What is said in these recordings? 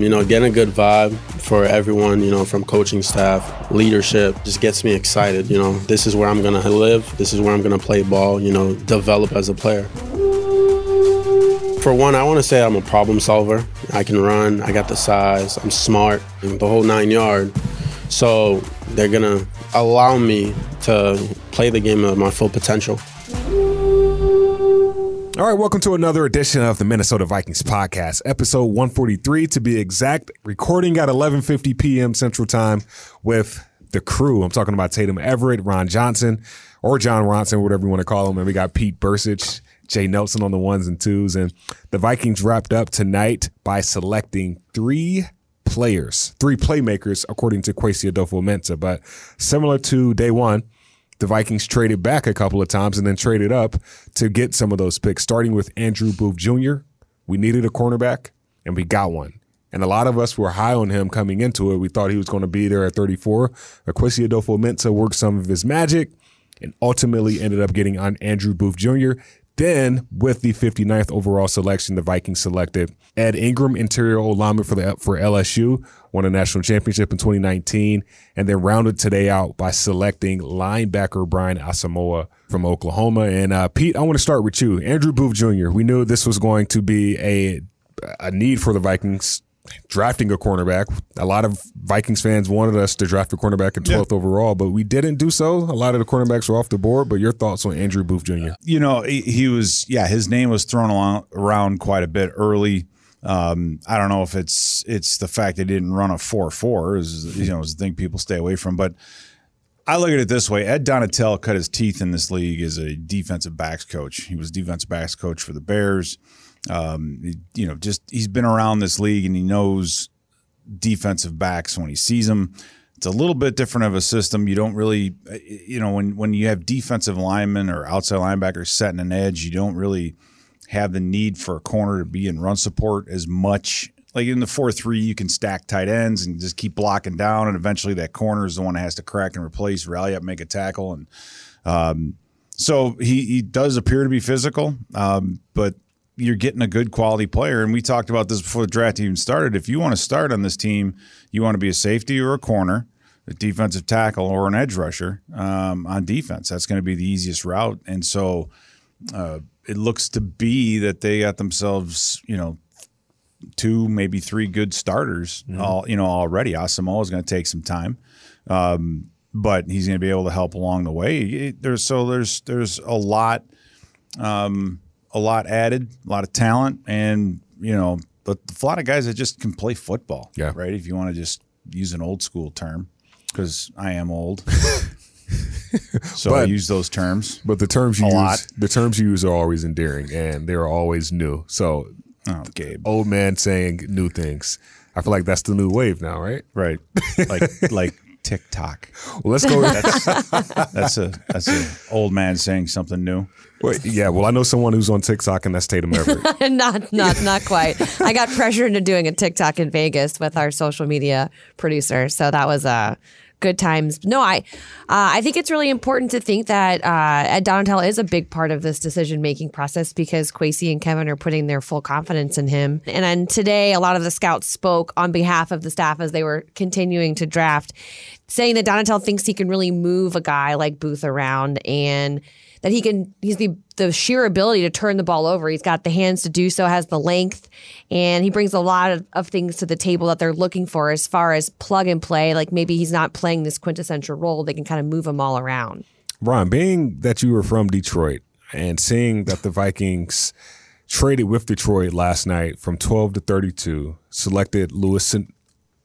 You know, getting a good vibe for everyone, you know, from coaching staff, leadership, just gets me excited. You know, this is where I'm going to live. This is where I'm going to play ball, you know, develop as a player. For one, I want to say I'm a problem solver. I can run, I got the size, I'm smart, the whole nine yard. So they're going to allow me to play the game of my full potential. All right, welcome to another edition of the Minnesota Vikings podcast, episode 143 to be exact, recording at 11:50 p.m. Central Time with the crew. I'm talking about Tatum Everett, Ron Johnson, or John Ronson, whatever you want to call him, and we got Pete Bercich, Jay Nelson on the ones and twos, and the Vikings wrapped up tonight by selecting three players, three playmakers, according to Kwesi Adofo-Mensah. But similar to day one, the Vikings traded back a couple of times and then traded up to get some of those picks, starting with Andrew Booth Jr. We needed a cornerback, and we got one. And a lot of us were high on him coming into it. We thought he was going to be there at 34. Kwesi Adofo-Mensah worked some of his magic and ultimately ended up getting on Andrew Booth Jr. Then, with the 59th overall selection, the Vikings selected Ed Ingram, interior O lineman for the for LSU, won a national championship in 2019, and then rounded today out by selecting linebacker Brian Asamoah from Oklahoma. And uh, Pete, I want to start with you, Andrew Booth Jr. We knew this was going to be a a need for the Vikings drafting a cornerback. A lot of Vikings fans wanted us to draft a cornerback at 12th yeah. overall, but we didn't do so. A lot of the cornerbacks were off the board. But your thoughts on Andrew Booth Jr.? You know, he, he was, yeah, his name was thrown around quite a bit early. Um, I don't know if it's it's the fact they didn't run a four four is you know is the thing people stay away from, but I look at it this way: Ed Donatell cut his teeth in this league as a defensive backs coach. He was defensive backs coach for the Bears. Um, you know, just he's been around this league and he knows defensive backs when he sees them. It's a little bit different of a system. You don't really, you know, when when you have defensive linemen or outside linebackers setting an edge, you don't really have the need for a corner to be in run support as much. Like in the four three, you can stack tight ends and just keep blocking down, and eventually that corner is the one that has to crack and replace, rally up, make a tackle, and um, so he he does appear to be physical, um, but you're getting a good quality player. And we talked about this before the draft even started. If you want to start on this team, you want to be a safety or a corner, a defensive tackle or an edge rusher um, on defense. That's going to be the easiest route. And so uh, it looks to be that they got themselves, you know, two, maybe three good starters. Mm-hmm. All you know already. Asamoah is going to take some time. Um, but he's going to be able to help along the way. There's so there's there's a lot um, a lot added, a lot of talent, and you know, but a lot of guys that just can play football. Yeah. Right. If you want to just use an old school term, because I am old. so but, I use those terms. But the terms you use, lot. the terms you use are always endearing, and they're always new. So, oh, Gabe. old man saying new things. I feel like that's the new wave now, right? Right. Like like TikTok. Well, let's go. that's, that's a that's an old man saying something new. Wait, yeah. Well, I know someone who's on TikTok, and that's Tatum Everett. not, not, not quite. I got pressured into doing a TikTok in Vegas with our social media producer, so that was a. Good times. No, I uh, I think it's really important to think that uh, Ed Donatell is a big part of this decision making process because Kwesi and Kevin are putting their full confidence in him. And then today, a lot of the scouts spoke on behalf of the staff as they were continuing to draft, saying that Donatell thinks he can really move a guy like Booth around and that he can he's the the sheer ability to turn the ball over. He's got the hands to do so, has the length, and he brings a lot of, of things to the table that they're looking for as far as plug and play. Like maybe he's not playing this quintessential role. They can kind of move him all around. Ron, being that you were from Detroit and seeing that the Vikings traded with Detroit last night from 12 to 32, selected Lewis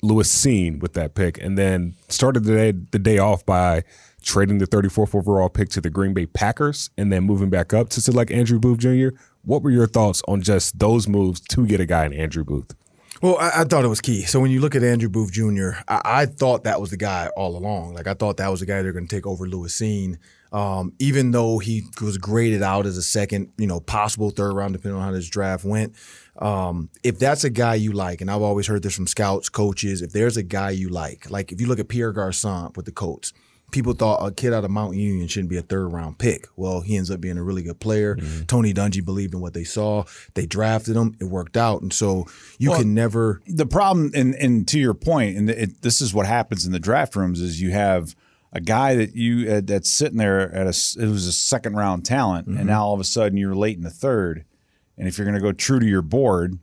Lewis Cine with that pick, and then started the day, the day off by trading the 34th overall pick to the Green Bay Packers and then moving back up to select Andrew Booth Jr. What were your thoughts on just those moves to get a guy in Andrew Booth? Well, I, I, thought it was key. So when you look at Andrew Booth Jr., I, I, thought that was the guy all along. Like I thought that was the guy they're going to take over Lewis Cine. Um, even though he was graded out as a second, you know, possible third round, depending on how this draft went. Um, if that's a guy you like, and I've always heard this from scouts, coaches, if there's a guy you like, like if you look at Pierre Garcon with the Colts, people thought a kid out of Mount Union shouldn't be a third round pick. Well, he ends up being a really good player. Mm-hmm. Tony Dungy believed in what they saw. They drafted him. It worked out, and so you Well, can never. the problem, and and to your point, and it, this is what happens in the draft rooms is you have a guy that you uh, that's sitting there at a it was a second round talent, and mm-hmm. now all of a sudden you're late in the third, and if you're going to go true to your board,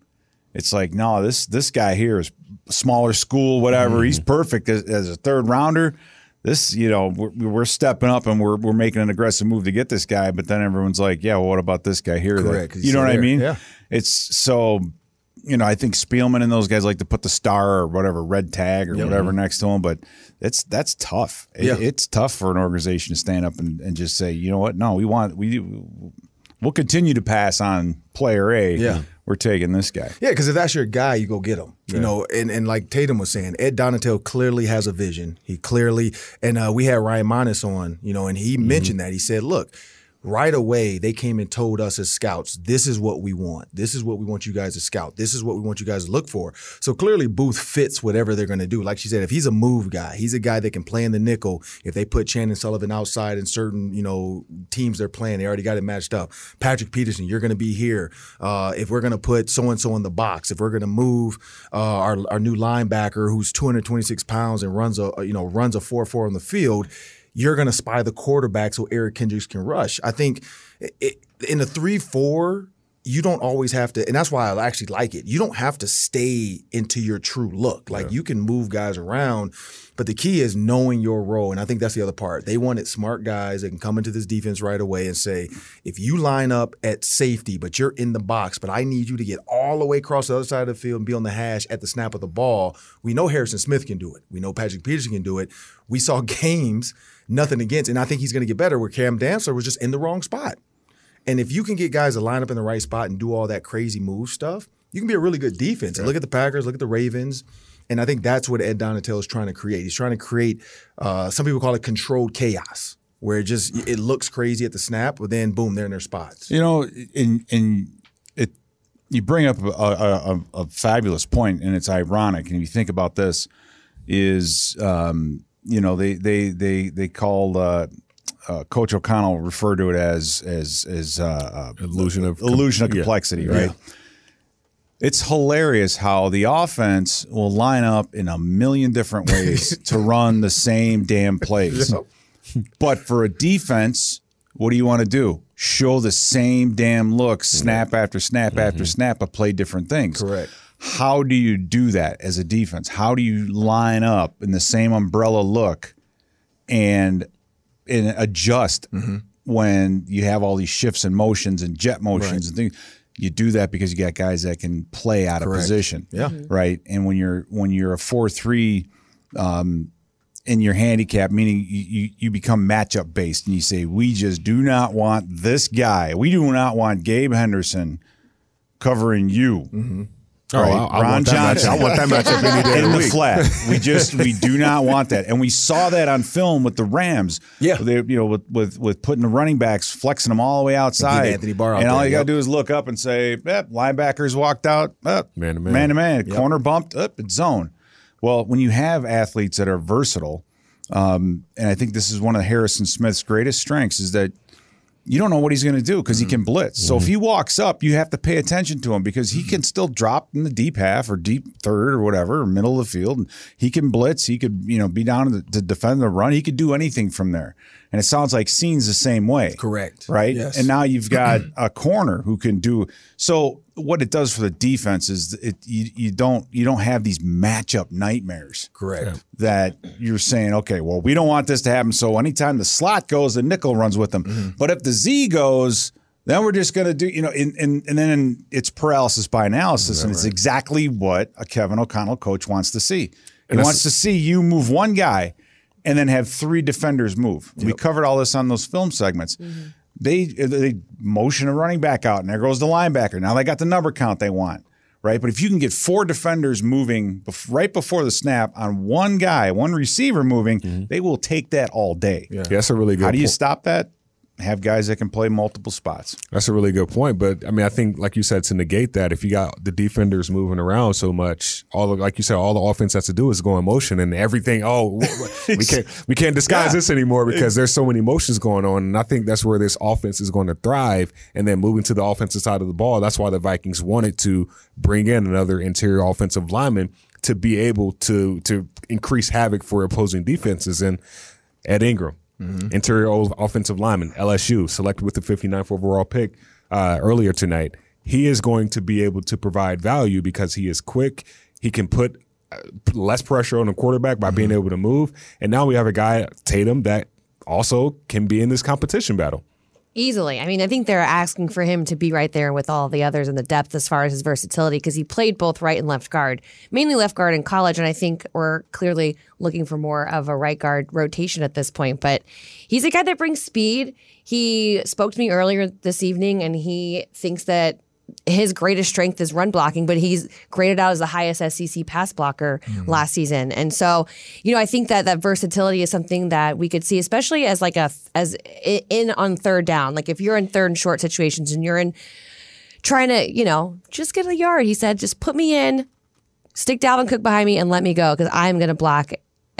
it's like no, this this guy here is smaller school, whatever. He's mm-hmm. perfect as, as a third rounder. This, you know, we're, we're stepping up and we're we're making an aggressive move to get this guy, but then everyone's like, yeah, well, what about this guy here? that- you know what still I mean? Yeah. It's so you know, I think Spielman and those guys like to put the star or whatever red tag or whatever next to him, but it's that's tough. It- Yeah. it's tough for an organization to stand up and, and just say, you know what? No, we want we we'll continue to pass on player A. Yeah. We're taking this guy. Yeah, because if that's your guy, you go get him. You know, and, and like Tatum was saying, Ed Donatell clearly has a vision. He clearly, and uh, we had Ryan Monnens on, you know, and he mentioned that. He said, look, right away, they came and told us as scouts, this is what we want. This is what we want you guys to scout. This is what we want you guys to look for. So clearly, Booth fits whatever they're going to do. Like she said, if he's a move guy, he's a guy that can play in the nickel. If they put Chandon Sullivan outside in certain, you know, teams they're playing, they already got it matched up. Patrick Peterson, you're going to be here. Uh, if we're going to put so and so in the box, if we're going to move uh, our our new linebacker who's 226 pounds and runs a you know runs a four four on the field, you're going to spy the quarterback so Eric Kendricks can rush. I think it, in the three four. You don't always have to, and that's why I actually like it. You don't have to stay into your true look. Like you can move guys around, but the key is knowing your role. And I think that's the other part. They wanted smart guys that can come into this defense right away and say, if you line up at safety, but you're in the box, but I need you to get all the way across the other side of the field and be on the hash at the snap of the ball. We know Harrison Smith can do it. We know Patrick Peterson can do it. We saw games, nothing against, and I think he's going to get better where Cam Dantzler was just in the wrong spot. And if you can get guys to line up in the right spot and do all that crazy move stuff, you can be a really good defense. Look at the Packers, look at the Ravens. And I think that's what Ed Donatell is trying to create. He's trying to create, uh, some people call it controlled chaos, where it just it looks crazy at the snap, but then boom, they're in their spots. You know, and and it you bring up a, a, a, a fabulous point, and it's ironic. And if you think about this, is um, you know they they they they called uh, uh, Coach O'Connell referred to it as as as uh, uh, Illusion of illusion of yeah. complexity, right? It's hilarious how the offense will line up in a million different ways to run the same damn plays. But for a defense, what do you want to do? Show the same damn look, snap after snap after snap, but play different things. Correct. How do you do that as a defense? How do you line up in the same umbrella look and and adjust mm-hmm. when you have all these shifts and motions and jet motions and things? You do that because you got guys that can play out of position. Yeah. Mm-hmm. Right. And when you're when you're a four three um, in your handicap, meaning you, you, you become matchup based and you say, we just do not want this guy. We do not want Gabe Henderson covering you. Mm-hmm. Oh, Right. I, I Ron Johnson. I want that matchup any day in the the week. flat. We just we do not want that, and we saw that on film with the Rams. Yeah. they you know with with with putting the running backs, flexing them all the way outside, Anthony Barr out and all there, you got to do is look up and say, yep, linebackers walked out, up, Man to man. man to man, corner bumped, up, it's zone. Well, when you have athletes that are versatile, um, and I think this is one of Harrison Smith's greatest strengths is that you don't know what he's going to do because he mm-hmm. can blitz. So if mm-hmm. he walks up, you have to pay attention to him because he mm-hmm. can still drop in the deep half or deep third or whatever, or middle of the field. And he can blitz. He could, you know, be down to, to defend the run. He could do anything from there. And it sounds like Cine's the same way. Correct. Right. Yes. And now you've got a corner who can do so. What it does for the defense is it you, you don't you don't have these matchup nightmares Correct. that you're saying, okay, well, we don't want this to happen. So anytime the slot goes, the nickel runs with them. Mm-hmm. But if the Z goes, then we're just going to do, you know, and, and, and then it's paralysis by analysis. and it's exactly what a Kevin O'Connell coach wants to see. He that's- wants to see you move one guy and then have three defenders move. We covered all this on those film segments. Mm-hmm. They they motion a running back out, and there goes the linebacker. Now they got the number count they want, right? But if you can get four defenders moving bef- right before the snap on one guy, one receiver moving, mm-hmm. they will take that all day. Yeah, that's a really good. How do you point. stop that? Have guys that can play multiple spots. That's a really good point. But I mean, I think, like you said, to negate that, if you got the defenders moving around so much, all the, like you said, all the offense has to do is go in motion and everything. Oh, we can't we can't disguise Yeah. this anymore because there's so many motions going on. And I think that's where this offense is going to thrive. And then moving to the offensive side of the ball, that's why the Vikings wanted to bring in another interior offensive lineman to be able to to increase havoc for opposing defenses. And Ed Ingram, interior offensive lineman, LSU, selected with the 59th overall pick uh, earlier tonight. He is going to be able to provide value because he is quick. He can put uh, less pressure on the quarterback by being able to move. And now we have a guy, Tatum, that also can be in this competition battle. Easily. I mean, I think they're asking for him to be right there with all the others in the depth as far as his versatility because he played both right and left guard, mainly left guard in college. And I think we're clearly looking for more of a right guard rotation at this point. But he's a guy that brings speed. He spoke to me earlier this evening and he thinks that his greatest strength is run blocking, but he's graded out as the highest SEC pass blocker mm-hmm. last season. And so, you know, I think that that versatility is something that we could see, especially as like a as in on third down. Like if you're in third and short situations and you're in trying to, you know, just get a yard. He said, just put me in, stick Dalvin Cook behind me, and let me go because I'm going to block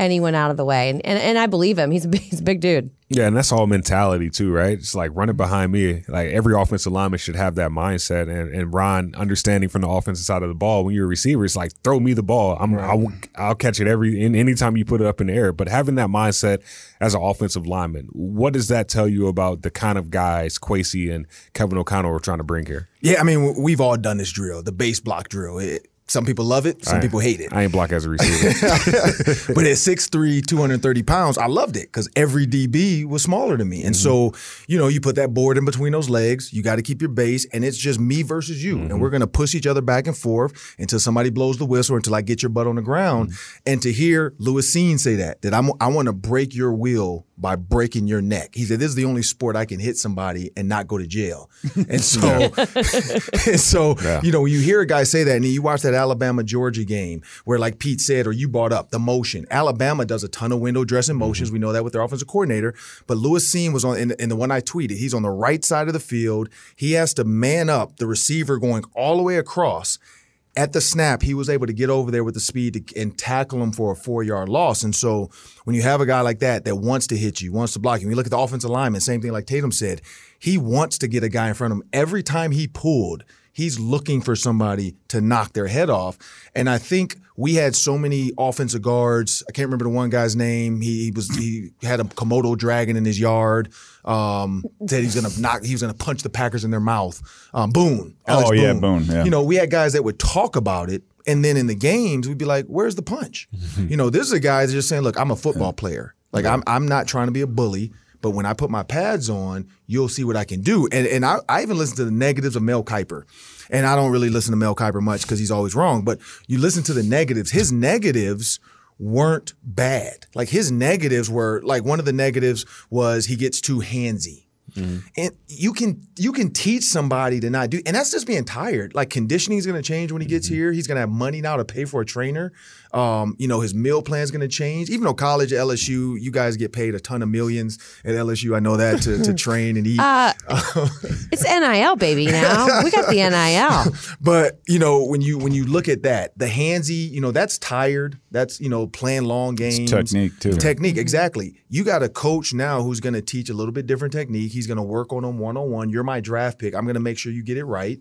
anyone out of the way. And, and and I believe him. He's a big, he's a big dude. Yeah, and that's all mentality too, right? It's like running behind me. Like every offensive lineman should have that mindset. And, and Ron understanding from the offensive side of the ball, when you're a receiver, it's like throw me the ball. I'm I'll, I'll catch it every in anytime you put it up in the air. But having that mindset as an offensive lineman, what does that tell you about the kind of guys Kwesi and Kevin O'Connell are trying to bring here? Yeah, I mean, we've all done this drill, the base block drill. It, some people love it, some people hate it. I ain't block as a receiver. but at 6'3, 230 pounds, I loved it because every DB was smaller than me. And so, mm-hmm. you know, you put that board in between those legs, you got to keep your base, and it's just me versus you. And mm-hmm. we're going to push each other back and forth until somebody blows the whistle, or until I get your butt on the ground. Mm-hmm. And to hear Lewis Cine say that, that I'm, I want to break your will by breaking your neck. He said, This is the only sport I can hit somebody and not go to jail. And so, and so you know, when you hear a guy say that, and you watch that Alabama Georgia game where, like Pete said, or you brought up the motion. Alabama does a ton of window dressing mm-hmm. motions. We know that with their offensive coordinator. But Lewis Cine was on in, in the one I tweeted. He's on the right side of the field. He has to man up the receiver going all the way across. At the snap, he was able to get over there with the speed to, and tackle him for a four yard loss. And so, when you have a guy like that that wants to hit you, wants to block you, when you look at the offensive lineman, same thing like Tatum said, he wants to get a guy in front of him. Every time he pulled, he's looking for somebody to knock their head off. And I think we had so many offensive guards. I can't remember the one guy's name. He, he was he had a Komodo dragon in his yard. Um, said he's gonna knock. He was gonna punch the Packers in their mouth. Um, Boone. Alex Oh, yeah, Boone, yeah. You know, we had guys that would talk about it. And then in the games, we'd be like, "Where's the punch?" you know, this is a guy that's just saying, "Look, I'm a football player. Like, I'm I'm not trying to be a bully, but when I put my pads on, you'll see what I can do." And and I, I even listen to the negatives of Mel Kiper, and I don't really listen to Mel Kiper much because he's always wrong. But you listen to the negatives. His negatives weren't bad. Like his negatives were like one of the negatives was he gets too handsy. Mm-hmm. And you can you can teach somebody to not do, and that's just being tired. Like conditioning is going to change when he gets mm-hmm. here. He's going to have money now to pay for a trainer. Um, you know his meal plan is going to change. Even though college at LSU, you guys get paid a ton of millions at LSU. I know that to, to train and eat. It's NIL, baby. Now we got the NIL. But you know, when you when you look at that, the handsy, you know, that's tired. That's you know, playing long games. technique, too. Technique, exactly. You got a coach now who's going to teach a little bit different technique. He's going to work on them one on one. You're my draft pick. I'm going to make sure you get it right.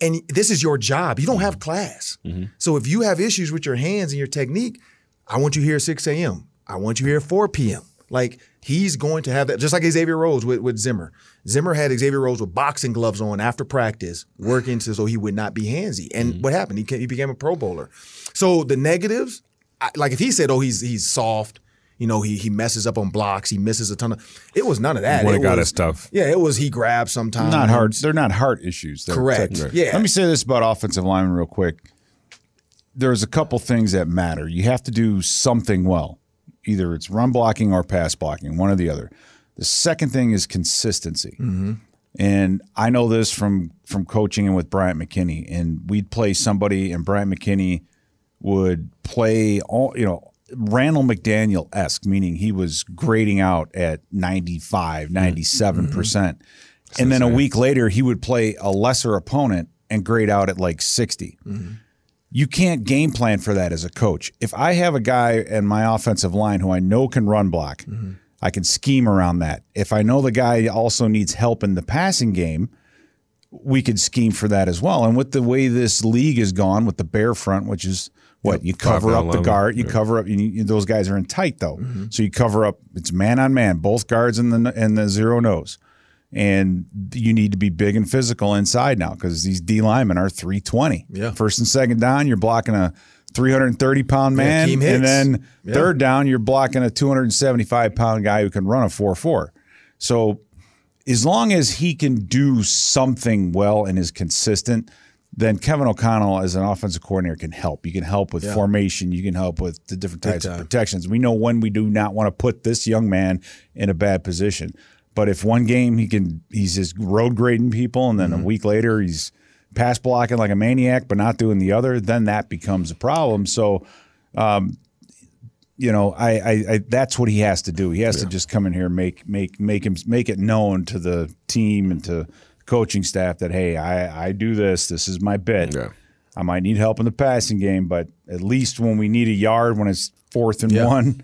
And this is your job. You don't have mm-hmm. class. Mm-hmm. So if you have issues with your hands and your technique, I want you here at 6 a.m. I want you here at 4 p.m. Like he's going to have that, just like Xavier Rhodes with, with Zimmer. Zimmer had Xavier Rhodes with boxing gloves on after practice, working so, he would not be handsy. And mm-hmm. what happened? He, he became a Pro Bowler. So the negatives, I, like if he said, "Oh, he's he's soft," you know, he he messes up on blocks, he misses a ton of. It was none of that. One It got was- stuff. Yeah, it was he grabbed sometimes. Not hard. They're not heart issues. They're Correct. technique. Yeah. Let me say this about offensive linemen real quick. There's a couple things that matter. You have to do something well. Either it's run blocking or pass blocking, one or the other. The second thing is consistency. Mm-hmm. And I know this from from coaching and with Bryant McKinnie. And we'd play somebody, and Bryant McKinnie would play all you know Randall McDaniel esque, meaning he was grading out at 95, mm-hmm. 97%. Mm-hmm. percent And then a week later, he would play a lesser opponent and grade out at like 60. Mm-hmm. You can't game plan for that as a coach. If I have a guy in my offensive line who I know can run block, I can scheme around that. If I know the guy also needs help in the passing game, we could scheme for that as well. And with the way this league is gone with the bear front, which is what you cover up the guard, you cover up. You, those guys are in tight though, so you cover up. It's man on man, both guards and the and the zero nose, and you need to be big and physical inside now because these D linemen are three twenty. Yeah. First and second down, you're blocking a. 330 pound man, Keem and then Yeah. third down, you're blocking a 275 pound guy who can run a 4 4. So as long as he can do something well and is consistent, then Kevin O'Connell as an offensive coordinator can help. You can help with formation. You can help with the different types of protections. We know when we do not want to put this young man in a bad position. But if one game he can, he's just road grading people, and then a mm-hmm. week later he's pass blocking like a maniac, but not doing the other, then that becomes a problem. So um, you know, I, I, I that's what he has to do. He has to just come in here, and make make make him make it known to the team and to coaching staff that hey, I I do this. This is my bit. Yeah. I might need help in the passing game, but at least when we need a yard when it's fourth and Yeah. one,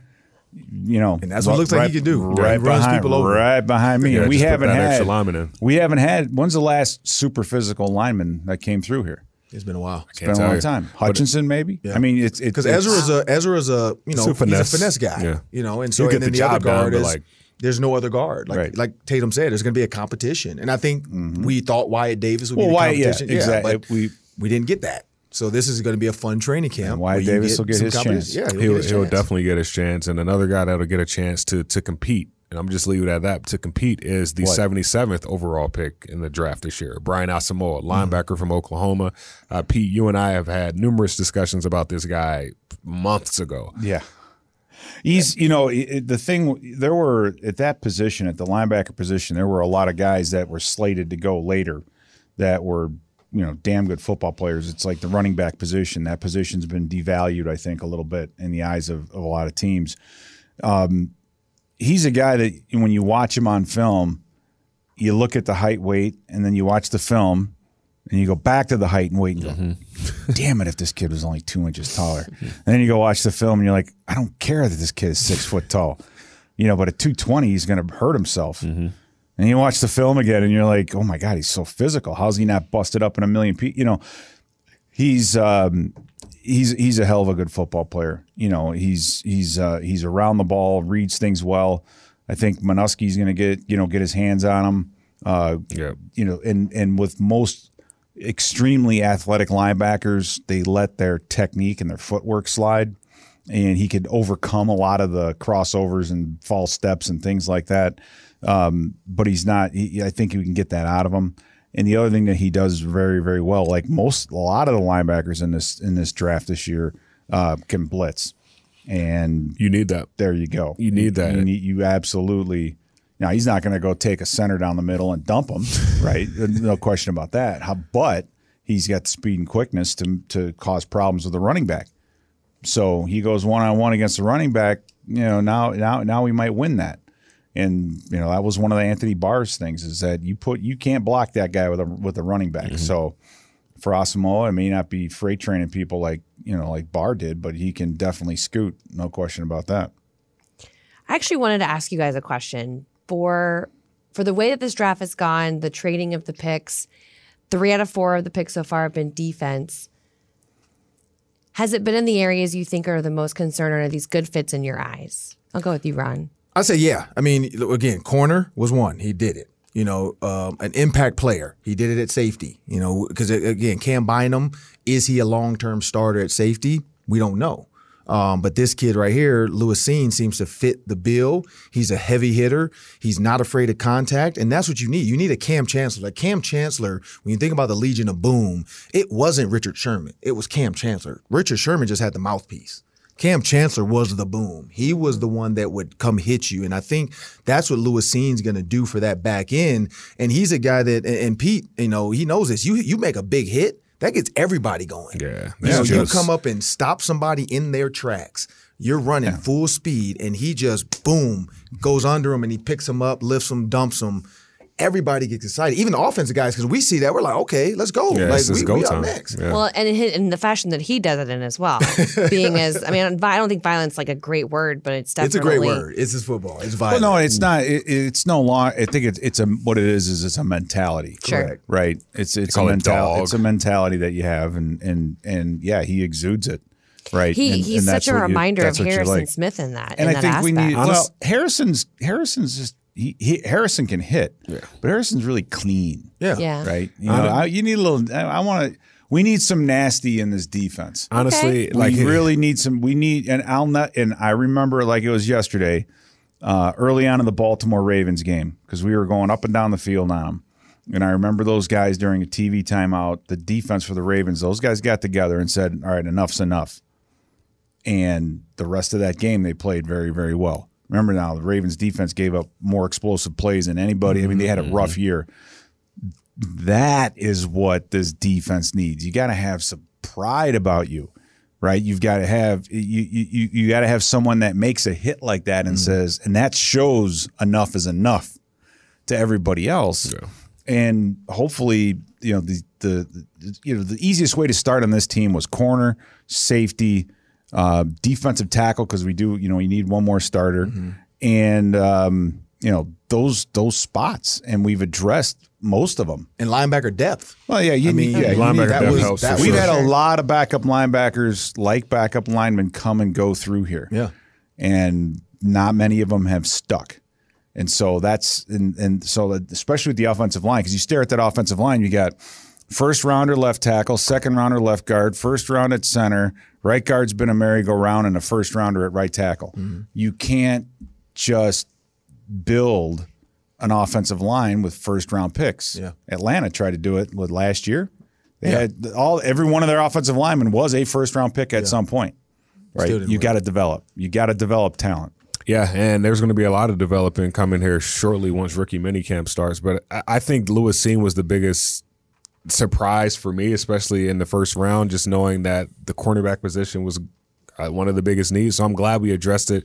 you know, And that's what it looks like he can do. Right He runs behind, people over. right behind me. Yeah, and we haven't had extra lineman in. we haven't had. When's the last super physical lineman that came through here? It's been a while. It's been a long you. time. Hutchinson, maybe. I mean, it's it's Because it's- Ezra's a Ezra's a you know He's a finesse. he's a finesse guy. Yeah. You know, and so He'll and then the the, other job done, guard but, is like- there's no other guard. Like Right. like Tatum said, there's going to be a competition, and I think we thought Wyatt Davis would Well, be the Wyatt- yeah, competition. exactly. but We- we didn't get that. So this is going to be a fun training camp. And Wyatt where you Davis will get his chance. Yeah, he'll, get his he'll chance. definitely get his chance. And another guy that'll get a chance to to compete, and I'm just leaving it at that, to compete is the What? 77th overall pick in the draft this year. Brian Asamoah, Mm-hmm. linebacker from Oklahoma. Uh, Pete, you and I have had numerous discussions about this guy months ago. Yeah. He's, you know, the thing, there were at that position, at the linebacker position, there were a lot of guys that were slated to go later that were, you know, damn good football players. It's like the running back position. That position's been devalued, I think, a little bit in the eyes of, of a lot of teams. Um, he's a guy that when you watch him on film, you look at the height, weight, and then you watch the film and you go back to the height and weight and go, damn it, if this kid was only two inches taller. And then you go watch the film and you're like, I don't care that this kid is six foot tall, you know, but at 220, he's going to hurt himself. And you watch the film again and you're like, oh my God, he's so physical. How's he not busted up in a million people? You know, he's, um, he's, he's a hell of a good football player. You know, he's, he's, uh, he's around the ball, reads things well. I think Minuski's going to get, you know, get his hands on him. Uh, Yeah. you know, and and with most extremely athletic linebackers, they let their technique and their footwork slide, and he could overcome a lot of the crossovers and false steps and things like that. Um, but he's not. He, I think you can get that out of him. And the other thing that he does very very well, like most a lot of the linebackers in this in this draft this year, uh, can blitz, and You need that. there you go. You need that. You, need, you absolutely. Now he's not going to go take a center down the middle and dump him, right? no question about that. How, but he's got the speed and quickness to to cause problems with the running back. So he goes one on one against the running back. You know now now now we might win that. And you know that was one of the Anthony Barr's things is that you put you can't block that guy with a with a running back. Mm-hmm. So for Asamoah, it may not be freight training people like you know like Barr did, but he can definitely scoot. No question about that. I actually wanted to ask you guys a question for for the way that this draft has gone, the trading of the picks. Three out of four of the picks so far have been defense. Has it been in the areas you think are the most concerned, or are these good fits in your eyes? I'll go with you, Ron. I say yeah. I mean, again, corner was one. He did it. You know, um, an impact player. He did it at safety. You know, because again, Cam Bynum is he a long term starter at safety? We don't know. Um, but this kid right here, Lewis Cine, seems to fit the bill. He's a heavy hitter. He's not afraid of contact, and that's what you need. You need a Kam Chancellor. Like Kam Chancellor, when you think about the Legion of Boom, it wasn't Richard Sherman. It was Kam Chancellor. Richard Sherman just had the mouthpiece. Kam Chancellor was the boom. He was the one that would come hit you. And I think that's what Lewis Cine going to do for that back end. And he's a guy that, and Pete, you know, he knows this. You you make a big hit, that gets everybody going. Yeah. You know, It's you come up and stop somebody in their tracks. You're running full speed, and he just boom goes under him, and he picks him up, lifts him, dumps him. Everybody gets excited, even the offensive guys, because we see that we're like, okay, let's go. Yeah, like it's just we, go we up time. next. Yeah. Well, and in, in the fashion that he does it in as well, being as I mean, I don't think violence like a great word, but it's definitely It's a great word. It's just football. It's Well, violent. no, it's not. It, it's no long. I think it's it's a what it is is it's a mentality. Sure. Correct. Right. It's it's a call it mentality. It's a mentality that you have, and and and yeah, he exudes it. Right. He, and, he's and such a what you- reminder of that's what you Harrison like. Smith in that. And in I that think aspect. we need. Honest- Well, Harrison's Harrison's just he, he Harrison can hit, but Harrison's really clean. Yeah. yeah. Right. You know, I, you need a little. I, I want to. We need some nasty in this defense. Honestly, Like like we really need some. We need, and I'll not. And I remember like it was yesterday, uh, early on in the Baltimore Ravens game because we were going up and down the field on them. And I remember those guys during a TV timeout, the defense for the Ravens. Those guys got together and said, "All right, enough's enough." And the rest of that game, they played very, very well. Remember now, the Ravens defense gave up more explosive plays than anybody. I mean, they had a mm-hmm. rough year that is what this defense needs. You got to have some pride about you, right? You've got to have you you you got to have someone that makes a hit like that and mm-hmm. says, and that shows enough is enough to everybody else. And hopefully, you know the, the the you know the easiest way to start on this team was corner, safety, uh, defensive tackle because we do you know you need one more starter, and um, you know those those spots, and we've addressed most of them. And linebacker depth. Well, yeah, you I mean, need, yeah, you linebacker need- that depth was- helps that We've sure. had a lot of backup linebackers, like backup linemen, come and go through here. Yeah. and not many of them have stuck. And so that's and and so especially with the offensive line, because you stare at that offensive line, you got first rounder left tackle, second rounder left guard, first round at center, right guard's been a merry-go-round, and a first rounder at right tackle. Mm-hmm. You can't just build an offensive line with first round picks. Yeah. Atlanta tried to do it with last year. They had all every one of their offensive linemen was a first round pick at some point. Right. You got to develop. You got to develop talent. Yeah, and there's going to be a lot of developing coming here shortly once rookie minicamp starts. But I, I think Lewis Cine was the biggest surprise for me, especially in the first round, just knowing that the cornerback position was uh, one of the biggest needs. So I'm glad we addressed it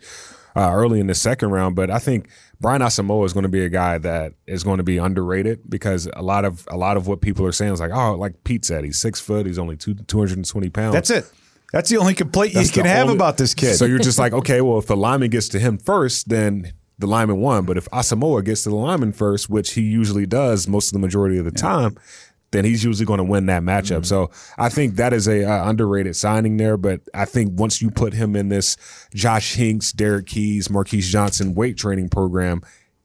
uh, early in the second round. But I think Brian Asamoah is going to be a guy that is going to be underrated because a lot of a lot of what people are saying is like, oh, like Pete said, he's six foot, he's only two, 220 pounds. That's it. That's the only complaint you can have only- about this kid. So you're just like, okay, well, if the lineman gets to him first, then the lineman won. But if Asamoah gets to the lineman first, which he usually does most of the majority of the time, then he's usually going to win that matchup. So I think that is a uh, underrated signing there. But I think once you put him in this Josh Hingst, Derek Keys, Marquise Johnson weight training program,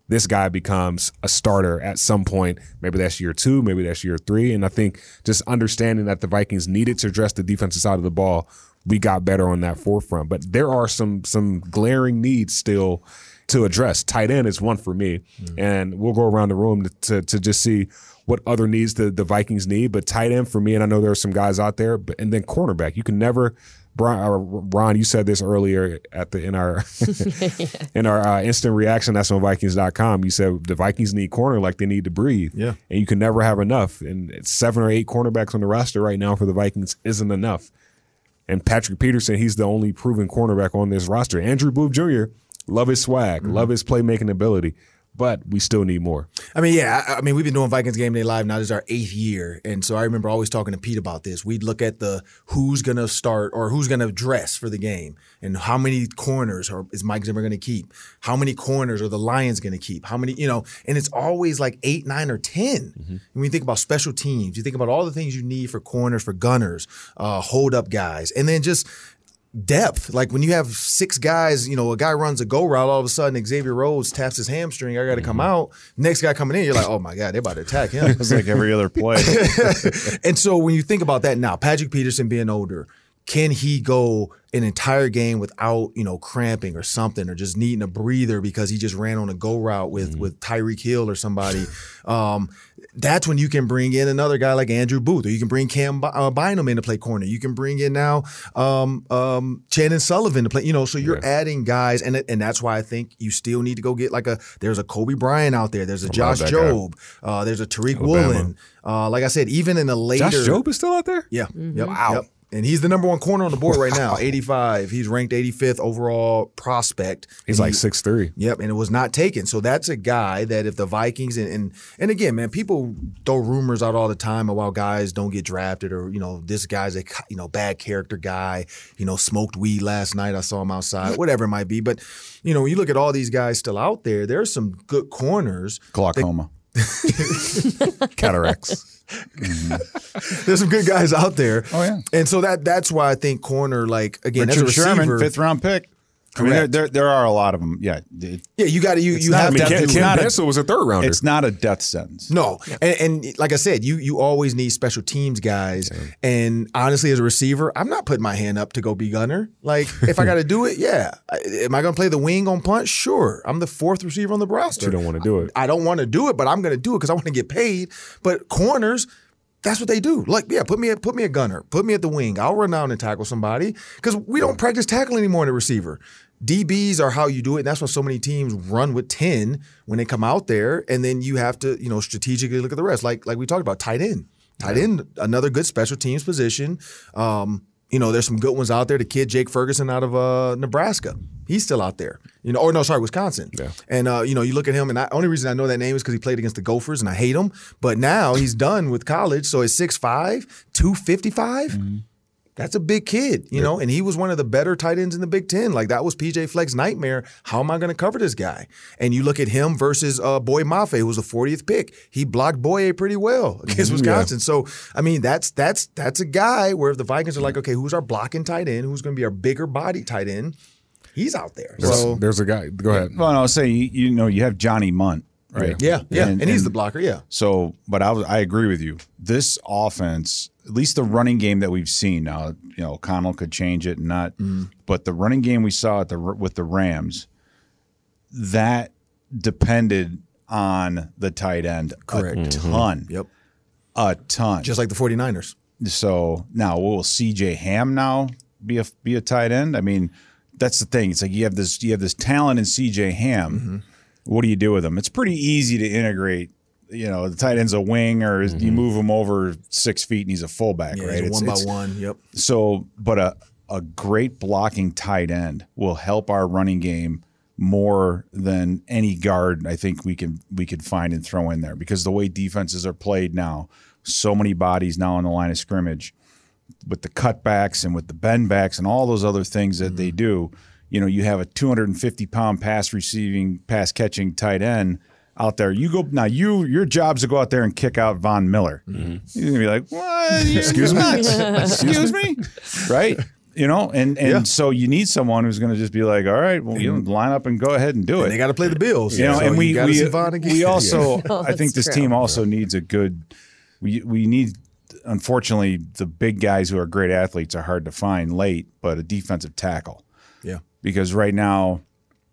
this guy becomes a starter at some point. Maybe that's year two, maybe that's year three. And I think just understanding that the Vikings needed to address the defensive side of the ball, we got better on that forefront. But there are some some glaring needs still to address. Tight end is one for me, and we'll go around the room to, to to just see what other needs the the Vikings need. But tight end for me, and I know there are some guys out there, but and then cornerback, you can never. Brian, Ron, you said this earlier at the in our in our uh, instant reaction. That's on Vikings.com. You said the Vikings need corner like they need to breathe. Yeah. and you can never have enough. And it's seven or eight cornerbacks on the roster right now for the Vikings isn't enough. And Patrick Peterson, he's the only proven cornerback on this roster. Andrew Booth Jr. Love his swag, love his playmaking ability, but we still need more. I mean, yeah. I, I mean, we've been doing Vikings Game Day Live now. This is our eighth year, and so I remember always talking to Pete about this. We'd look at the who's going to start or who's going to dress for the game, and how many corners are, is Mike Zimmer going to keep? How many corners are the Lions going to keep? How many, you know? And it's always like eight, nine, or 10 When you think about special teams, you think about all the things you need for corners, for gunners, uh, hold up guys, and then just depth. Like when you have six guys, you know, a guy runs a go route, all of a sudden Xavier Rhodes taps his hamstring. I got to come out. Next guy coming in, you're like, oh my god, they're about to attack him. it's like every other play. and so when you think about that now, Patrick Peterson being older, can he go an entire game without you know cramping or something, or just needing a breather because he just ran on a go route with with Tyreek Hill or somebody? Um, that's when you can bring in another guy like Andrew Booth, or you can bring Cam Bi- uh, Bynum in to play corner. You can bring in now um, um, Chandon Sullivan to play. You know, so you're adding guys, and and that's why I think you still need to go get like a. There's a Coby Bryant out there. There's a Josh that. Jobe. Uh, there's a Tariq Alabama. Woolen. Uh, like I said, even in the later Josh Jobe is still out there. yeah. Yep. Wow. Yep. And he's the number one corner on the board right now, 85. He's ranked 85th overall prospect. He's And like he- six three. Yep, and it was not taken. So that's a guy that if the Vikings and and, and again, man, people throw rumors out all the time about guys don't get drafted or you know this guy's a you know bad character guy, you know smoked weed last night. I saw him outside, whatever it might be. But you know when you look at all these guys still out there, there's some good corners. Glaucoma. Cataracts. There's some good guys out there. Oh, yeah. and so that that's why I think corner like again as a Richard receiver, Sherman, fifth round pick. I mean, there, there there are a lot of them. Yeah, it- yeah, you got to you you not- have I mean, to Ken- do- Ken not was a third rounder. it's not a death sentence. No, and, and like I said, you you always need special teams guys. And honestly, as a receiver, I'm not putting my hand up to go be gunner. Like if I got to do it, yeah. I- Am I going to play the wing on punt? Sure. I'm the fourth receiver on the roster. you don't want to do it. I don't want to do it, but I'm going to do it because I want to get paid. But corners. That's what they do. Like, yeah, put me at put me a gunner, put me at the wing. I'll run down and tackle somebody because we don't practice tackle anymore in the receiver. DBs are how you do it, and that's why so many teams run with ten when they come out there, and then you have to, you know, strategically look at the rest. Like like we talked about, tight end, tight end, another good special teams position. Um, you know, there's some good ones out there. The kid Jake Ferguson out of uh, Nebraska, he's still out there. You know, or no, sorry, Wisconsin. Yeah. And uh, you know, you look at him, and the only reason I know that name is because he played against the Gophers, and I hate him. But now he's done with college, so he's 6'5", 255. That's a big kid, you know, and he was one of the better tight ends in the Big Ten. Like that was PJ Fleck's nightmare. How am I going to cover this guy? And you look at him versus uh, Boye Mafe, who was the 40th pick. He blocked Boye pretty well against Wisconsin. So I mean, that's that's that's a guy where if the Vikings are like, okay, who's our blocking tight end? Who's going to be our bigger body tight end? He's out there. There's, So there's a guy. Go ahead. Well, no, I'll say you, you know you have Johnny Mundt, right? yeah, yeah, and, he's the blocker. Yeah. So, but I was, I agree with you. This offense, at least the running game that we've seen now, you know, Connell could change it and not, mm-hmm. but the running game we saw at the with the Rams, that depended on the tight end Correct. a ton, Yep. a ton. Just like the 49ers. So now will CJ Ham now be a be a tight end? I mean, that's the thing. It's like you have this you have this talent in CJ Ham. Mm-hmm. What do you do with him? It's pretty easy to integrate. You know, the tight end's a wing, or you mm-hmm. move him over six feet and he's a fullback, Yeah, right? It's- one by one. Yep. So, but a a great blocking tight end will help our running game more than any guard I think we can we could find and throw in there because the way defenses are played now, so many bodies now on the line of scrimmage with the cutbacks and with the bend backs and all those other things that they mm-hmm. do, you know, you have a 250 pound pass receiving, pass catching tight end out there. You go now. You your job's to go out there and kick out Von Miller. Mm-hmm. You're gonna be like, what? Excuse me. Excuse me. Right. You know, and and Yeah. so you need someone who's going to just be like, all right, well, you know, line up and go ahead and do it. And they got to play the Bills. You know, So and we we, see Von again. we also No, oh, I think this true. team also needs a good we we need unfortunately the big guys who are great athletes are hard to find late, but a defensive tackle. yeah. Because right now,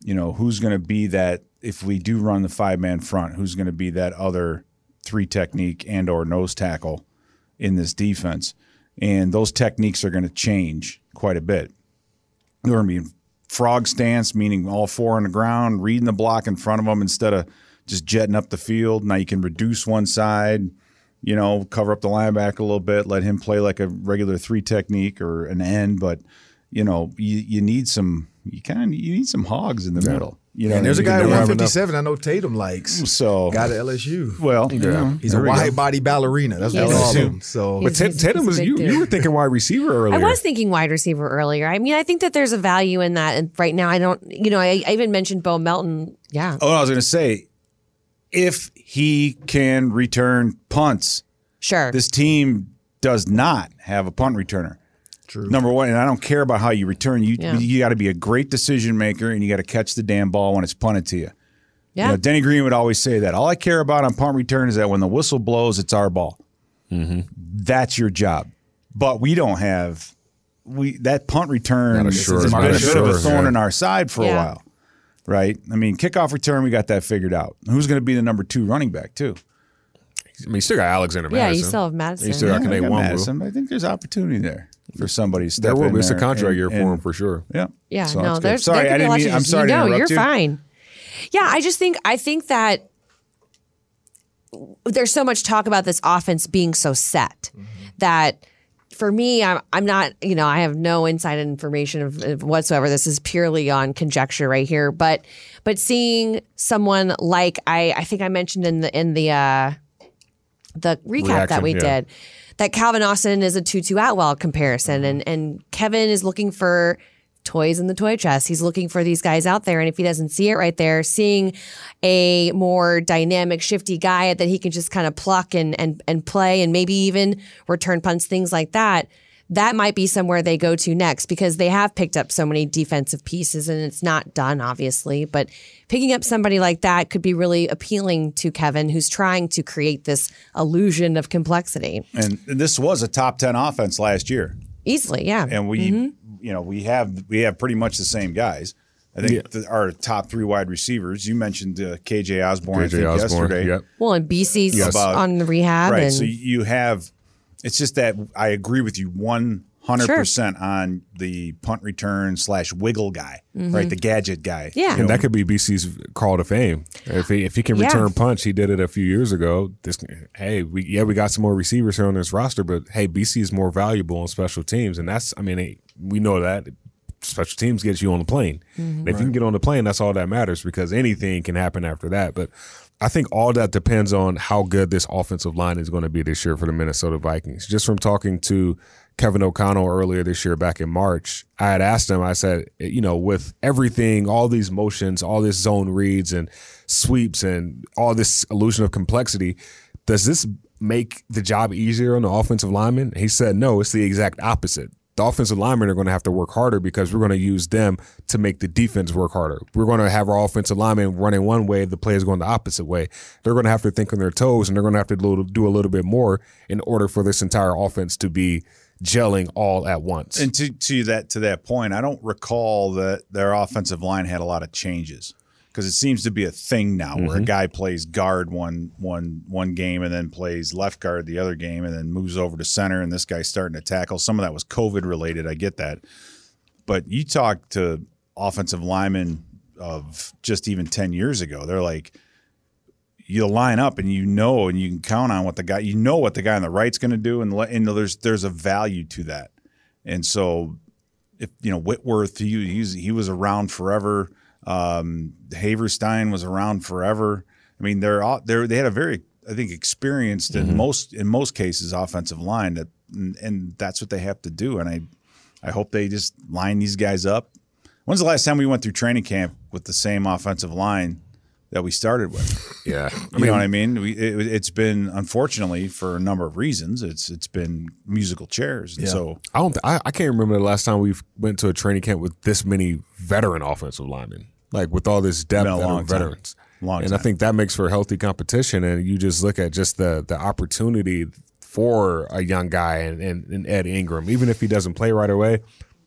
you know, who's going to be that if we do run the five man front, who's going to be that other three technique and or nose tackle in this defense? And those techniques are going to change quite a bit. They're going to be frog stance, meaning all four on the ground, reading the block in front of them instead of just jetting up the field. Now you can reduce one side, you know, cover up the linebacker a little bit, let him play like a regular three technique or an end. But you know, you, you need some, you kind of you need some hogs in the middle. You know, And there's a guy at can never have 157 I know Tatum likes. So Got at LSU. well, you know, He's a there we go. wide body ballerina. That's what He's- I call him. So But He's- Ted- he's- Tatum he's was you. dude. You were thinking wide receiver earlier. I was thinking wide receiver earlier. I mean, I think that there's a value in that. And right now, I don't, you know, I, I even mentioned Bo Melton. Yeah. Oh, I was going to say, if he can return punts, Sure. this team does not have a punt returner. True. Number one, and I don't care about how you return. You Yeah. you got to be a great decision maker, and you got to catch the damn ball when it's punted to you. yeah. You know, Denny Green would always say that. All I care about on punt return is that when the whistle blows, it's our ball. Mm-hmm. That's your job. But we don't have we that punt return Not a has sure- been a a bit of a thorn yeah. in our side for a while, right? I mean, kickoff return, we got that figured out. Who's going to be the number two running back too? I mean, you still got Alexander Mattison. yeah, you still have Mattison. You still got I got Mattison. I think there's opportunity there for somebody to step There will be. It's a contract and- year for and- him for sure. Yeah, Yeah, So no, there's sorry. there I could be didn't mean. of I'm sorry. to No, interrupt you're you. fine. Yeah, I just think I think that there's so much talk about this offense being so set Mm-hmm. that for me, I'm, I'm not, you know, I have no inside information of, of whatsoever. This is purely on conjecture right here. But, but seeing someone like I, I think I mentioned in the in the uh, the recap that we yeah. did that Calvin Austin is a Tutu Atwell comparison, and and Kevin is looking for toys in the toy chest. He's looking for these guys out there, and if he doesn't see it right there, seeing a more dynamic, shifty guy that he can just kind of pluck and and and play, and maybe even return punts, things like that. That might be somewhere they go to next because they have picked up so many defensive pieces and it's not done, obviously. But picking up somebody like that could be really appealing to Kevin, who's trying to create this illusion of complexity. And this was a top ten offense last year, Easily, yeah. and we, you know, we have we have pretty much the same guys. I think the, our top three wide receivers. You mentioned uh, KJ Osborn. I KJ think Osborn. yesterday. Yep. Well, and Bisi's Yes. About- on the rehab, Right. and So you have. It's just that I agree with you one hundred percent on the punt return slash wiggle guy, right? The gadget guy. Mm-hmm. Yeah. You know, And that could be Bisi's call to fame. If he if he can Yeah. return punch, he did it a few years ago. This hey, we yeah we got some more receivers here on this roster, but hey, BC is more valuable on special teams, and that's I mean hey, we know that special teams gets you on the plane. And if you can get on the plane, that's all that matters because anything can happen after that. But I think all that depends on how good this offensive line is going to be this year for the Minnesota Vikings. Just from talking to Kevin O'Connell earlier this year back in March, I had asked him, I said, you know, with everything, all these motions, all this zone reads and sweeps and all this illusion of complexity, does this make the job easier on the offensive lineman? He said, no, it's the exact opposite. The offensive linemen are going to have to work harder because we're going to use them to make the defense work harder. We're going to have our offensive linemen running one way, the players going the opposite way. They're going to have to think on their toes and they're going to have to do a little bit more in order for this entire offense to be gelling all at once. And to, to that to that point, I don't recall that their offensive line had a lot of changes because it seems to be a thing now where Mm-hmm. a guy plays guard one one one game and then plays left guard the other game and then moves over to center and this guy's starting to tackle. Some of that was COVID related. I get that, but you talk to offensive linemen of just even ten years ago, they're like. You line up and you know and you can count on what the guy you know what the guy on the right's going to do and, and there's there's a value to that and so if you know Whitworth, he he's, he was around forever. Um, Havenstein was around forever. I mean, they're all they they had a very I think experienced in most in most cases offensive line that and, and that's what they have to do. And I I hope they just line these guys up. When's the last time we went through training camp with the same offensive line that we started with? yeah. I You know what I mean? We, it, it's been unfortunately for a number of reasons. It's it's been musical chairs, and so I don't. I, I can't remember the last time we went to a training camp with this many veteran offensive linemen, like with all this depth Been a that long are time. veterans. Long and I think that makes for healthy competition. And you just look at just the the opportunity for a young guy and, and, and Ed Ingram, even if he doesn't play right away,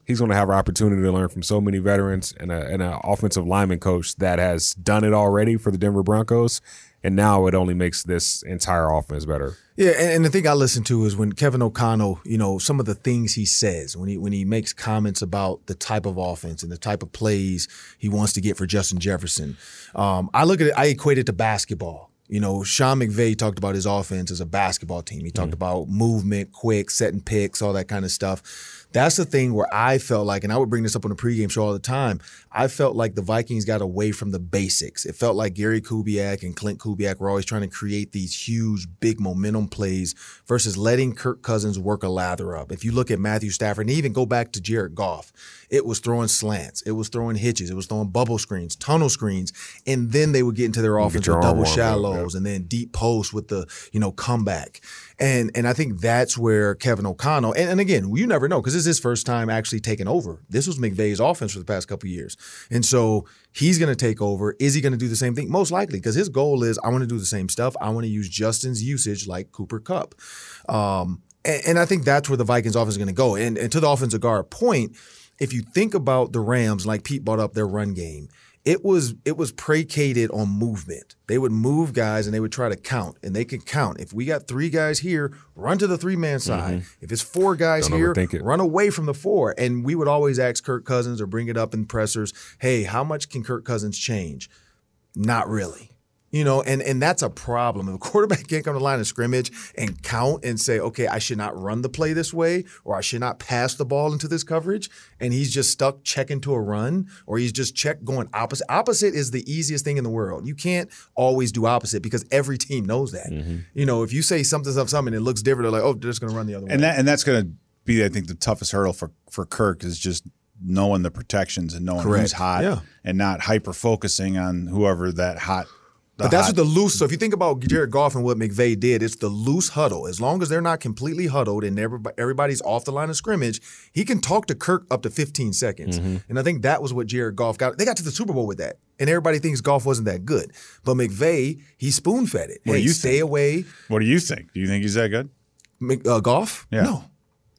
he's going to have an opportunity to learn from so many veterans and a, and an offensive lineman coach that has done it already for the Denver Broncos. And now it only makes this entire offense better. Yeah, and, and the thing I listen to is when Kevin O'Connell, you know, some of the things he says when he when he makes comments about the type of offense and the type of plays he wants to get for Justin Jefferson. Um, I look at it, I equate it to basketball. You know, Sean McVay talked about his offense as a basketball team. He talked about movement, quick, setting picks, all that kind of stuff. That's the thing where I felt like, and I would bring this up on the pregame show all the time. I felt like the Vikings got away from the basics. It felt like Gary Kubiak and Klint Kubiak were always trying to create these huge, big momentum plays versus letting Kirk Cousins work a lather up. If you look at Matthew Stafford, and even go back to Jared Goff, it was throwing slants, it was throwing hitches, it was throwing bubble screens, tunnel screens, and then they would get into their offense with double up, shallows and then deep posts with the you know comeback. And and I think that's where Kevin O'Connell and, and again you never know because this is his first time actually taking over. This was McVay's offense for the past couple of years, and so he's going to take over. Is he going to do the same thing? Most likely because his goal is I want to do the same stuff. I want to use Justin's usage like Cooper Kupp, um, and, and I think that's where the Vikings offense is going to go. And and to the offensive guard point, if you think about the Rams, like Pete brought up their run game it was it was predicated on movement. They would move guys and they would try to count, and they could count. If we got three guys here, run to the three man mm-hmm. side. If it's four guys Don't here, run away from the four. And we would always ask Kirk Cousins or bring it up in pressers. Hey, how much can Kirk Cousins change? Not really. You know, and and that's a problem. If a quarterback can't come to the line of scrimmage and count and say, okay, I should not run the play this way, or I should not pass the ball into this coverage, and he's just stuck checking to a run, or he's just check going opposite. Opposite is the easiest thing in the world. You can't always do opposite because every team knows that. Mm-hmm. You know, if you say something's up something, it looks different. They're like, oh, they're just going to run the other way. and that and that's going to be, I think, the toughest hurdle for for Kirk is just knowing the protections and knowing who's hot, Yeah. and not hyper focusing on whoever that hot. But that's what the loose. So if you think about Jared Goff and what McVay did, it's the loose huddle. As long as they're not completely huddled and everybody's off the line of scrimmage, he can talk to Kirk up to 15 seconds. Mm-hmm. And I think that was what Jared Goff got. They got to the Super Bowl with that, and everybody thinks Goff wasn't that good. But McVay, he spoon fed it. What do hey, you stay away. What do you think? Do you think he's that good? Mc, uh, Goff? Yeah. No.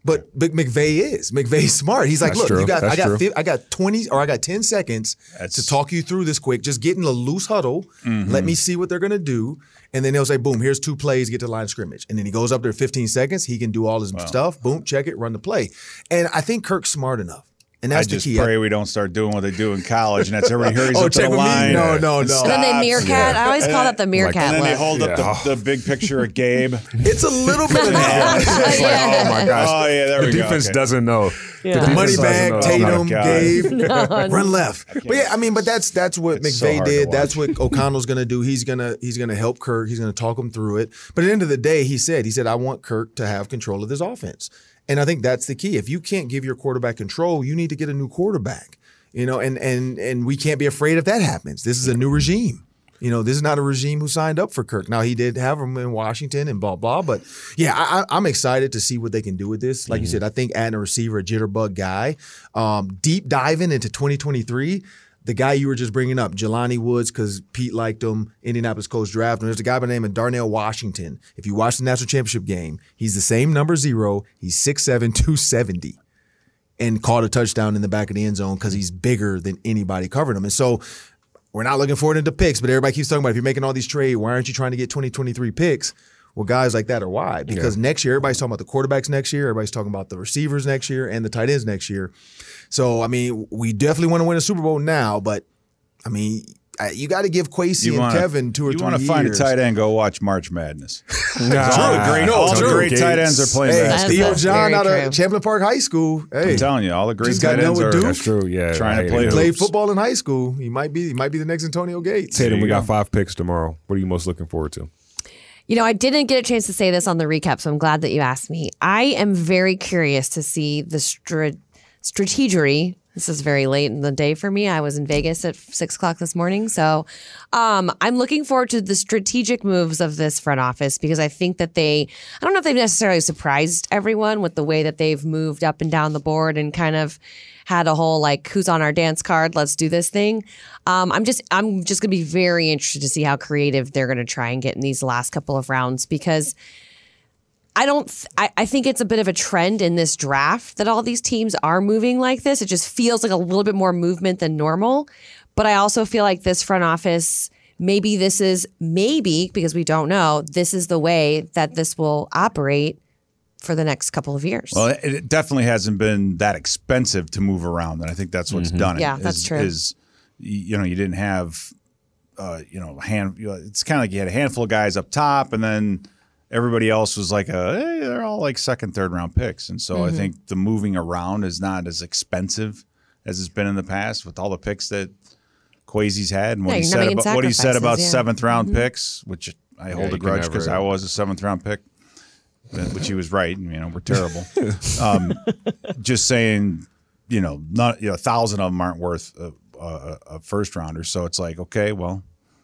But Big McVay is. McVay's smart. He's like, That's look, true. you got That's I got true. I got 20 or I got 10 seconds That's- to talk you through this quick. Just get in a loose huddle. Mm-hmm. Let me see what they're gonna do. And then they'll say, boom, here's two plays, get to the line of scrimmage. And then he goes up there 15 seconds. He can do all his stuff. Boom, check it, run the play. And I think Kirk's smart enough. And I that's just the key. pray we don't start doing what they do in college, and that's everybody hurries Oh, up to the with me? line. No, no, and no. And then they stops. meerkat. I always call that the meerkat And then they hold Yeah. up the, the big picture of Gabe. It's a little bit of that. It's like, oh my gosh. Oh, yeah, there the we go. defense Okay. doesn't know. Yeah. The The money defense bag. Oh, Tatum, God. Gabe, run left. But yeah, I mean, but that's that's what It's McVay hard to did. That's what O'Connell's gonna do. He's gonna he's gonna help Kirk. He's gonna talk him through it. But at the end of the day, he said he said I want Kirk to have control of this offense, and I think that's the key. If you can't give your quarterback control, you need to get a new quarterback. You know, and and and we can't be afraid if that happens. This is a new regime. You know, this is not a regime who signed up for Kirk. Now he did have him in Washington and blah blah, but yeah, I, I'm excited to see what they can do with this. Like you said, I think adding a receiver, a jitterbug guy, um, deep diving into 2023. The guy you were just bringing up, Jelani Woods, because Pete liked him. Indianapolis Colts drafted him. There's a guy by the name of Darnell Washington. If you watch the national championship game, he's the same number zero. He's 6'7", 270 and caught a touchdown in the back of the end zone because he's bigger than anybody covering him. And so we're not looking forward into picks, but everybody keeps talking about if you're making all these trades, why aren't you trying to get 2023 picks? Well, guys like that are why. Because next year, everybody's talking about the quarterbacks next year, everybody's talking about the receivers next year and the tight ends next year. So, I mean, we definitely want to win a Super Bowl now, but I mean, I- you got to give Kwesi and wanna- Kevin two or you three wanna years. find a tight end, go watch March Madness. Nah, all the great, no, all the great tight ends are playing Hey, That's- basketball. Theo John out of Champlin Park High School. Hey, I'm telling you, all the great got tight done ends are Duke. That's true. Yeah. Trying to I- play played football in high school. He might be. He might be the next Antonio Gates. Tatum, we got five picks tomorrow. What are you most looking forward to? You know, I didn't get a chance to say this on the recap, so I'm glad that you asked me. I am very curious to see the stra- strategery. This is very late in the day for me. I was in Vegas at six o'clock this morning. So um, I'm looking forward to the strategic moves of this front office because I think that they, I don't know if they've necessarily surprised everyone with the way that they've moved up and down the board and kind of had a whole like, who's on our dance card? Let's do this thing. Um, I'm just, I'm just going to be very interested to see how creative they're going to try and get in these last couple of rounds because I don't. Th- I, I think it's a bit of a trend in this draft that all these teams are moving like this. It just feels like a little bit more movement than normal. But I also feel like this front office, maybe this is maybe because we don't know. This is the way that this will operate for the next couple of years. Well, it, it definitely hasn't been that expensive to move around, and I think that's what's done it. Yeah, that's is- true. Is you know you didn't have, uh, you know, hand. You know, it's kind of like you had a handful of guys up top, and then everybody else was like a hey, they're all like second, third round picks, and so I Mm-hmm. think the moving around is not as expensive as it's been in the past with all the picks that Kwesi's had, and what Yeah, he said about what he said about sacrifices, yeah. Mm-hmm. seventh round picks, which I hold you a grudge because I was a seventh round pick which he was right. You know, we're terrible. um, just saying, you know, not you know, a thousand of them aren't worth a, a, a first rounder. So it's like, okay, well,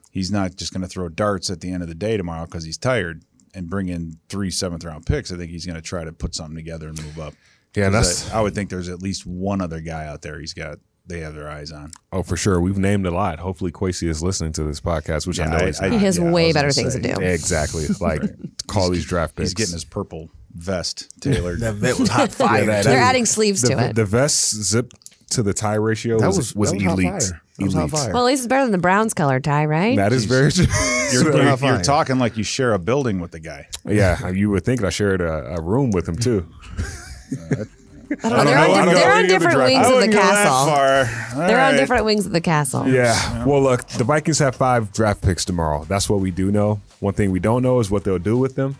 he's not just going to throw darts at the end of the day tomorrow because he's tired and bring in three seventh round picks. I think he's going to try to put something together and move up. Yeah, 'Cause that's I, I would think there's at least one other guy out there he's got. They have their eyes on. oh for sure. We've named a lot. Hopefully, Kwesi is listening to this podcast, which I know I- he's I- not. he has yeah, way better things say. to do. exactly. Like call these draft picks. He's getting his purple vest tailored. That vet was hot fire. that- They're adding sleeves the, to it. the vest zip to the tie ratio That was, was- was, that was elite. That was elite. fire. well, at least it's better than the Browns color tie, right? That is very true. You're, you're- you're talking like you share a building with the guy. yeah, you would think I shared a, a room with him too. I don't know. I They're, on, know di- any they're on different draft- wings of the wouldn't go that castle. They're on different wings of the castle. Yeah. Well, look, the Vikings have five draft picks tomorrow. That's what we do know. One thing we don't know is what they'll do with them,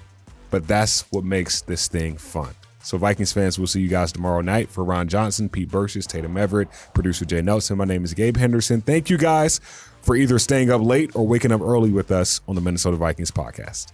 but that's what makes this thing fun. So, Vikings fans, we'll see you guys tomorrow night. For Ron Johnson, Pete Burgess, Tatum Everett, producer Jay Nelson, my name is Gabe Henderson. Thank you guys for either staying up late or waking up early with us on the Minnesota Vikings podcast.